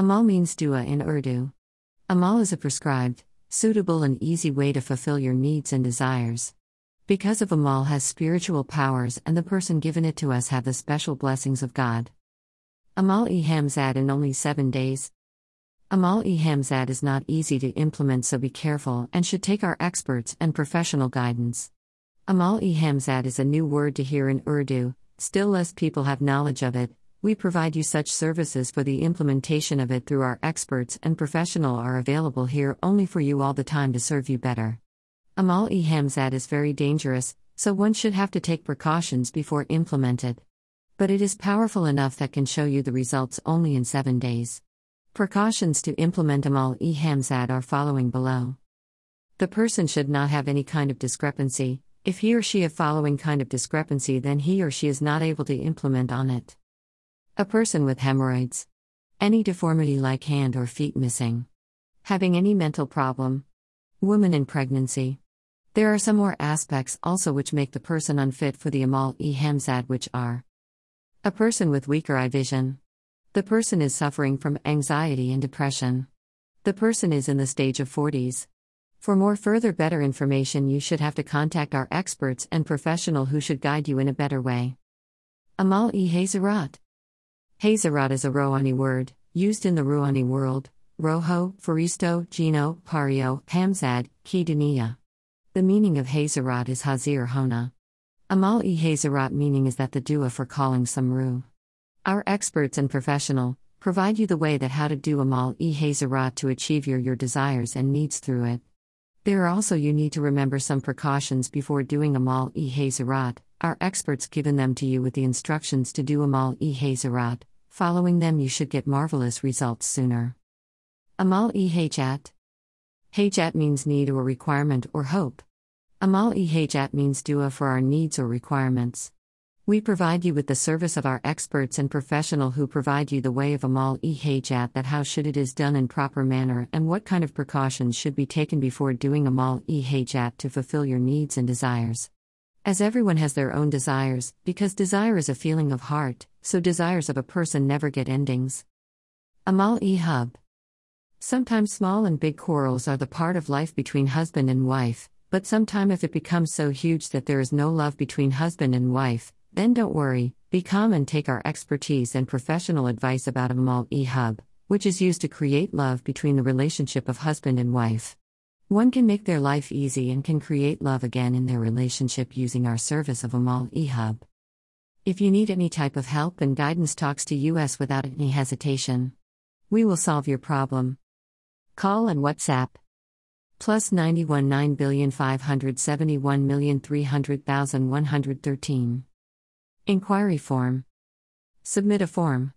Amal means dua in Urdu. Amal is a prescribed, suitable, and easy way to fulfill your needs and desires. Because of Amal has spiritual powers and the person given it to us have the special blessings of God. Amal e Hamzad in only seven days. Amal e Hamzad is not easy to implement, so be careful and should take our experts and professional guidance. Amal e Hamzad is a new word to hear in Urdu, still less people have knowledge of it. We provide you such services for the implementation of it through our experts and professional are available here only for you all the time to serve you better. Amal e Hamzad is very dangerous, so one should have to take precautions before implemented. But it is powerful enough that can show you the results only in 7 days. Precautions to implement Amal e Hamzad are following below. The person should not have any kind of discrepancy. If he or she have following kind of discrepancy, then he or she is not able to implement on it. A person with hemorrhoids. Any deformity like hand or feet missing. Having any mental problem. Woman in pregnancy. There are some more aspects also which make the person unfit for the Amal e Hamzad, which are a person with weaker eye vision. The person is suffering from anxiety and depression. The person is in the stage of 40s. For more further better information, you should have to contact our experts and professional who should guide you in a better way. Amal e Hazarat. Hazarat is a Rouhani word, used in the Rouhani world, Roho, Faristo, Gino, Pario, Hamzad, Ki Dunia. The meaning of Hazarat is Hazir Hona. Amal e Hazarat meaning is that the dua for calling Samru. Our experts and professional provide you the way that how to do Amal e Hazarat to achieve your, your desires and needs through it. There are also you need to remember some precautions before doing Amal e Hazarat. Our experts given them to you with the instructions to do Amal e Hazarat. Following them, you should get marvelous results sooner. Amal e Hajat. Hajat means need or requirement or hope. Amal e Hajat means dua for our needs or requirements. We provide you with the service of our experts and professional who provide you the way of Amal e Hajat that how should it is done in proper manner and what kind of precautions should be taken before doing Amal e Hajat to fulfill your needs and desires. As everyone has their own desires, because desire is a feeling of heart, so desires of a person never get endings. Amal e Hub. Sometimes small and big quarrels are the part of life between husband and wife, but sometime if it becomes so huge that there is no love between husband and wife, then don't worry, be calm and take our expertise and professional advice about Amal e Hub, which is used to create love between the relationship of husband and wife. One can make their life easy and can create love again in their relationship using our service of Amal e Hub. If you need any type of help and guidance, talks to us without any hesitation. We will solve your problem. Call and WhatsApp. Plus 91 9,571,300,113. Inquiry form. Submit a form.